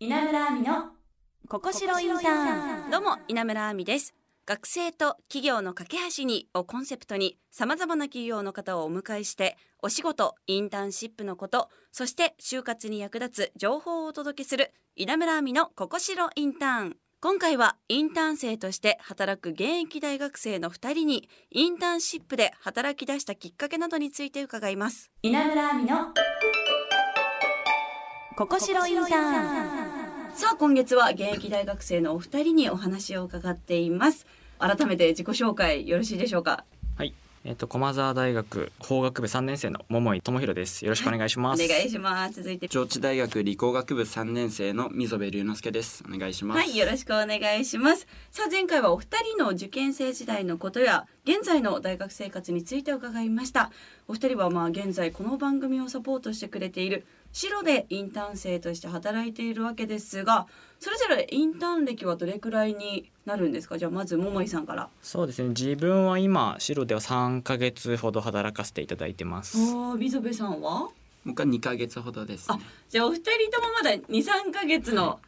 稲村亜美のここしろインターン。どうも稲村亜美です。学生と企業の架け橋にをコンセプトに様々な企業の方をお迎えしてお仕事インターンシップのことそして就活に役立つ情報をお届けする稲村亜美のここしろインターン。今回はインターン生として働く現役大学生の2人にインターンシップで働き出したきっかけなどについて伺います。稲村亜美のここしろインターンさあ今月は現役大学生のお二人にお話を伺っています改めて自己紹介よろしいでしょうか？はい、えっ、と駒澤大学法学部3年生の桃井智弘です。よろしくお願いします。お願いします続いて上智大学理工学部3年生の溝部龍之介ですお願いしますはい、よろしくお願いします。さあ、前回はお二人の受験生時代のことや、現在の大学生活について伺いました。お二人は、まあ、現在この番組をサポートしてくれている。白でインターン生として働いているわけですが、それぞれインターン歴はどれくらいになるんですか？じゃあ、まず桃井さんから。そうですね。自分は今白では3ヶ月ほど働かせていただいてます。おお、溝部さんは？僕は2ヶ月ほどです、ね、じゃあ、お二人ともまだ二三ヶ月の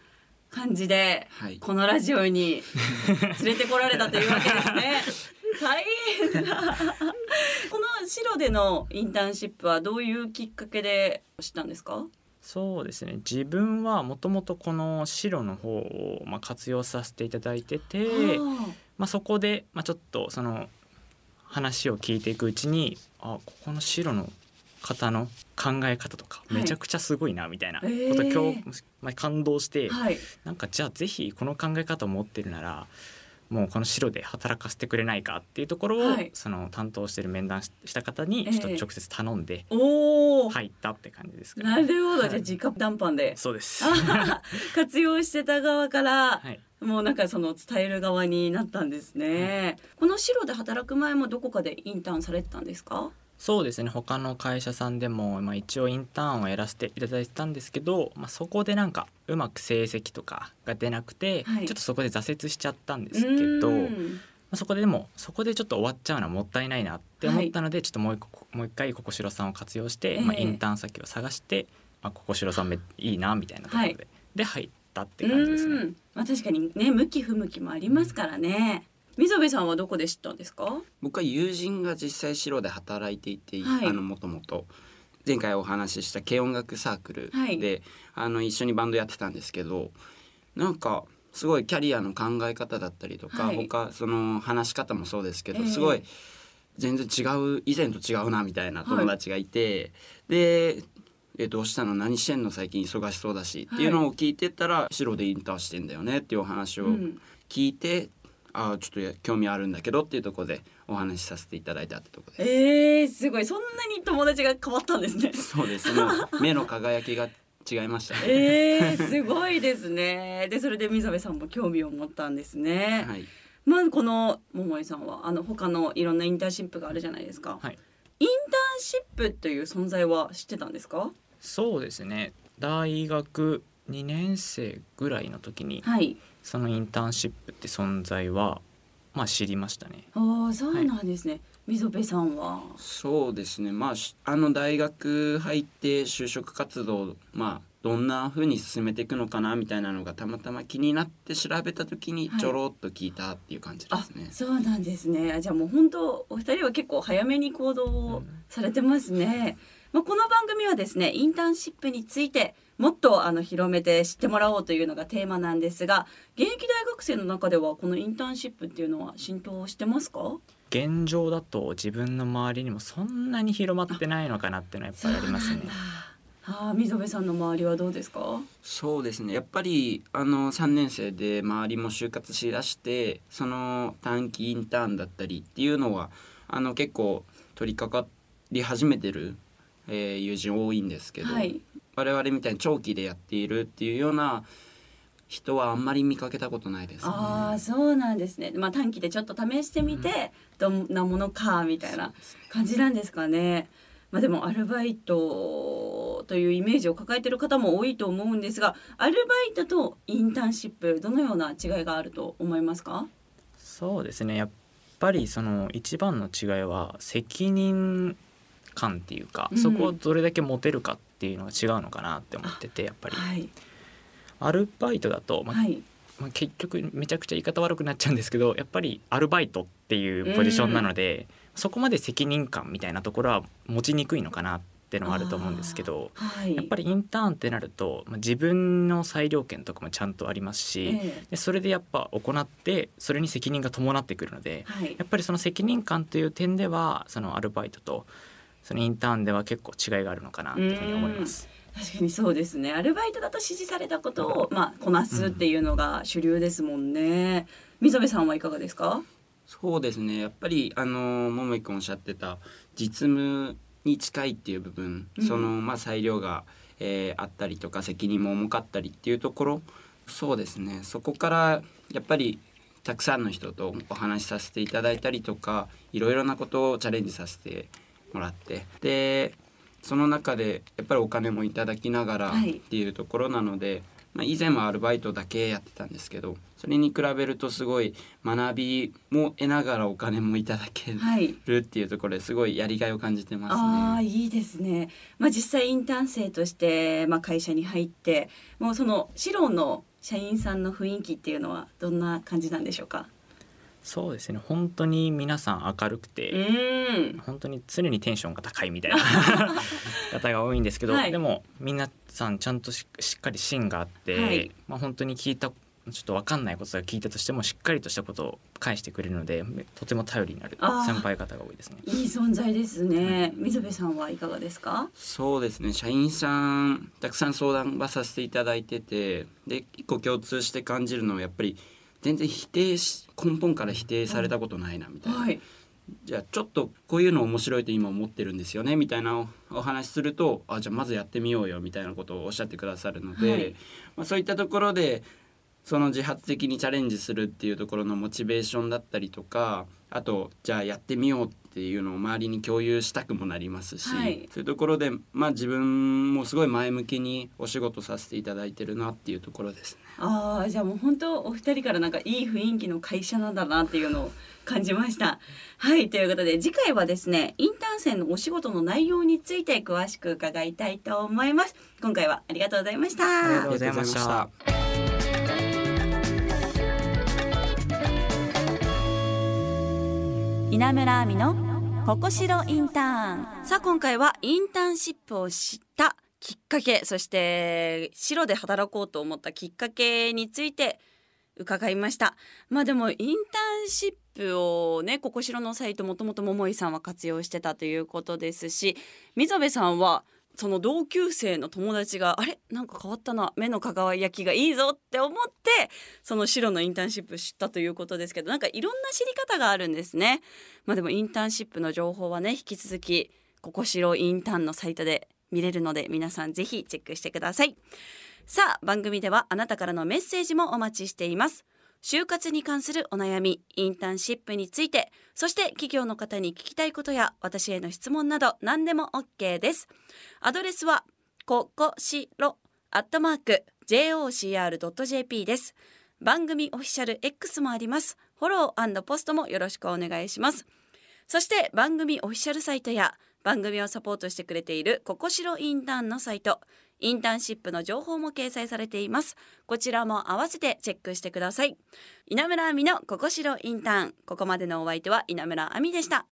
感じで、はいこのラジオに 連れてこられたというわけですね。大変だ。でのインターンシップはどういうきっかけで知ったんですか？そうですね。自分はもともとこの白の方をまあ活用させていただいてて、はまあそこでまあちょっとその話を聞いていくうちに、あここの白の方の考え方とかはいめちゃくちゃすごいなみたいなこえーと今日、まあ、感動して、あはい。なんかじゃあぜひこの考え方を持ってるならもうこの白で働かせてくれないかっていうところを、はいその担当してる面談しした方にええちょっと直接頼んでおお。入ったって感じですかなるほど、はいじゃあ直談判で。そうです。あ活用してた側から、はい、もうなんかその伝える側になったんですね。この白で働く前もどこかでインターンされてたんですか？そうですね。他の会社さんでも、まあ、一応インターンをやらせていただいてたんですけど、まあ、そこでなんかうまく成績とかが出なくて、はい。ちょっとそこで挫折しちゃったんですけど、うまん。あ、そこででもそこでちょっと終わっちゃうのはもったいないなって思ったので、ちょっともう一個もう一回ここしろさんを活用して、まあ、ええインターン先を探して、まあ、ここしろさんめいいなみたいなところで、で入ったって感じですね。うん。まあ確かにね向き不向きもありますからね。溝部さんはどこで知ったんですか？僕は友人が実際白で働いていて、はい。あのもともと前回お話しした軽音楽サークルで、はい。あの一緒にバンドやってたんですけどなんかすごいキャリアの考え方だったりとか、はい。他その話し方もそうですけど、ええ。すごい全然違う以前と違うなみたいな友達がいて、でえどうしたの？何してんの？最近忙しそうだし、っていうのを聞いてたら白でインターンしてんだよねっていうお話をうん。聞いて、ああちょっとや興味あるんだけどっていうところでお話しさせていただいたってところです。えー、すごいそんなに友達が変わったんですね。そうですね目の輝きが違いましたね。えー、すごいですね。でそれで溝部さんも興味を持ったんですね。はい、まずこの桃井さんはあの他のいろんなインターンシップがあるじゃないですか。はいインターンシップという存在は知ってたんですか？そうですね大学2年生ぐらいの時にはい。そのインターンシップって存在はまあ知りましたね。ああそうなんですね。溝部さんは？そうですねまあしあの大学入って就職活動まあどんな風に進めていくのかなみたいなのがたまたま気になって調べた時にはいちょろっと聞いたっていう感じであすね。そうなんですね。あじゃあもう本当お二人は結構早めに行動をされてますね。まあ、この番組はですねインターンシップについてもっとあの広めて知ってもらおうというのがテーマなんですが現役大学生の中ではこのインターンシップっていうのは浸透してますか？現状だと自分の周りにもそんなに広まってないのかなっていうのはやっぱりありますね。ああ溝部さんの周りはどうですか？そうですね。やっぱりあの3年生で周りも就活しだしてその短期インターンだったりっていうのはあの結構取り掛かり始めてる、えー友人多いんですけど、はい我々みたいに長期でやっているっていうような人はあんまり見かけたことないですね。ああそうなんですねまあ短期でちょっと試してみて、どんなものかみたいな感じなんですかね。まあでもアルバイトというイメージを抱えている方も多いと思うんですがアルバイトとインターンシップどのような違いがあると思いますか？そうですねやっぱりその一番の違いは責任感っていうか、うん。そこをどれだけ持てるかっていうのが違うのかなって思っててやっぱり、はい。アルバイトだと、まあはい。まあ、結局めちゃくちゃ言い方悪くなっちゃうんですけどやっぱりアルバイトっていうポジションなので、そこまで責任感みたいなところは持ちにくいのかなっていうのはあると思うんですけどはい。やっぱりインターンってなると、まあ、自分の裁量権とかもちゃんとありますし、えでそれでやっぱ行ってそれに責任が伴ってくるのでえはい。やっぱりその責任感という点ではそのアルバイトとそのインターンでは結構違いがあるのかなというふうに思います。確かにそうですね。アルバイトだと指示されたことを、まあ、こなすっていうのが主流ですもんね。溝部さんはいかがですか？そうですね。やっぱりあの桃井君おっしゃってた実務に近いっていう部分、うん。そのまあ裁量が、えーあったりとか責任も重かったりっていうところそうですね。そこからやっぱりたくさんの人とお話しさせていただいたりとかいろいろなことをチャレンジさせてもらって。でその中でやっぱりお金もいただきながらはい。っていうところなので、まあ、以前はアルバイトだけやってたんですけどそれに比べるとすごい学びも得ながらお金もいただけはい。るっていうところですごいやりがいを感じてますああね。いいですね、まあ、実際インターン生として、まあ、会社に入ってもうそのシロの社員さんの雰囲気っていうのはどんな感じなんでしょうか？そうですね。本当に皆さん明るくうて、本当に常にテンションが高いみたいな 方が多いんですけど、はい。でも皆さんちゃんとししっかり芯があって、はい。まあ、本当に聞いたちょっと分かんないことが聞いたとしてもしっかりとしたことを返してくれるのでとても頼りになる先輩方が多いですね。いい存在ですね。溝部さんはいかがですか？そうですね社員さんたくさん相談はさせていただいててで一個共通して感じるのはやっぱり全然否定し根本から否定されたことないなみたいな、はい。じゃあちょっとこういうの面白いと今思ってるんですよねみたいなおお話するとあじゃあまずやってみようよみたいなことをおっしゃってくださるので、はい。まあ、そういったところでその自発的にチャレンジするっていうところのモチベーションだったりとかあとじゃあやってみようっていうのを周りに共有したくもなりますし、はいそういうところで、まあ、自分もすごい前向きにお仕事させていただいてるなっていうところですね。ああじゃあもう本当お二人からなんかいい雰囲気の会社なんだなっていうのを感じました。はいということで次回はですねインターン生のお仕事の内容について詳しく伺いたいと思います。今回はありがとうございました。ありがとうございました稲村亜美のここしろインターン。さあ今回はインターンシップを知ったきっかけそして白で働こうと思ったきっかけについて伺いました。まあでもインターンシップをねここしろのサイトもともと桃井さんは活用してたということですし溝部さんはその同級生の友達があれ？なんか変わったな。目の輝きがいいぞって思ってその白のインターンシップ知ったということですけどなんかいろんな知り方があるんですね。まあでもインターンシップの情報はね引き続きここしろインターンのサイトで見れるので皆さんぜひチェックしてください。さあ番組ではあなたからのメッセージもお待ちしています。就活に関するお悩みインターンシップについてそして企業の方に聞きたいことや私への質問など何でも OK です。アドレスはここしろアットマーク jocr.jp です。番組オフィシャル X もあります。フォローポストもよろしくお願いします。そして番組オフィシャルサイトや番組をサポートしてくれているココシロインターンのサイトインターンシップの情報も掲載されています。こちらも合わせてチェックしてください。稲村亜美のココシロインターン。ここまでのお相手は稲村亜美でした。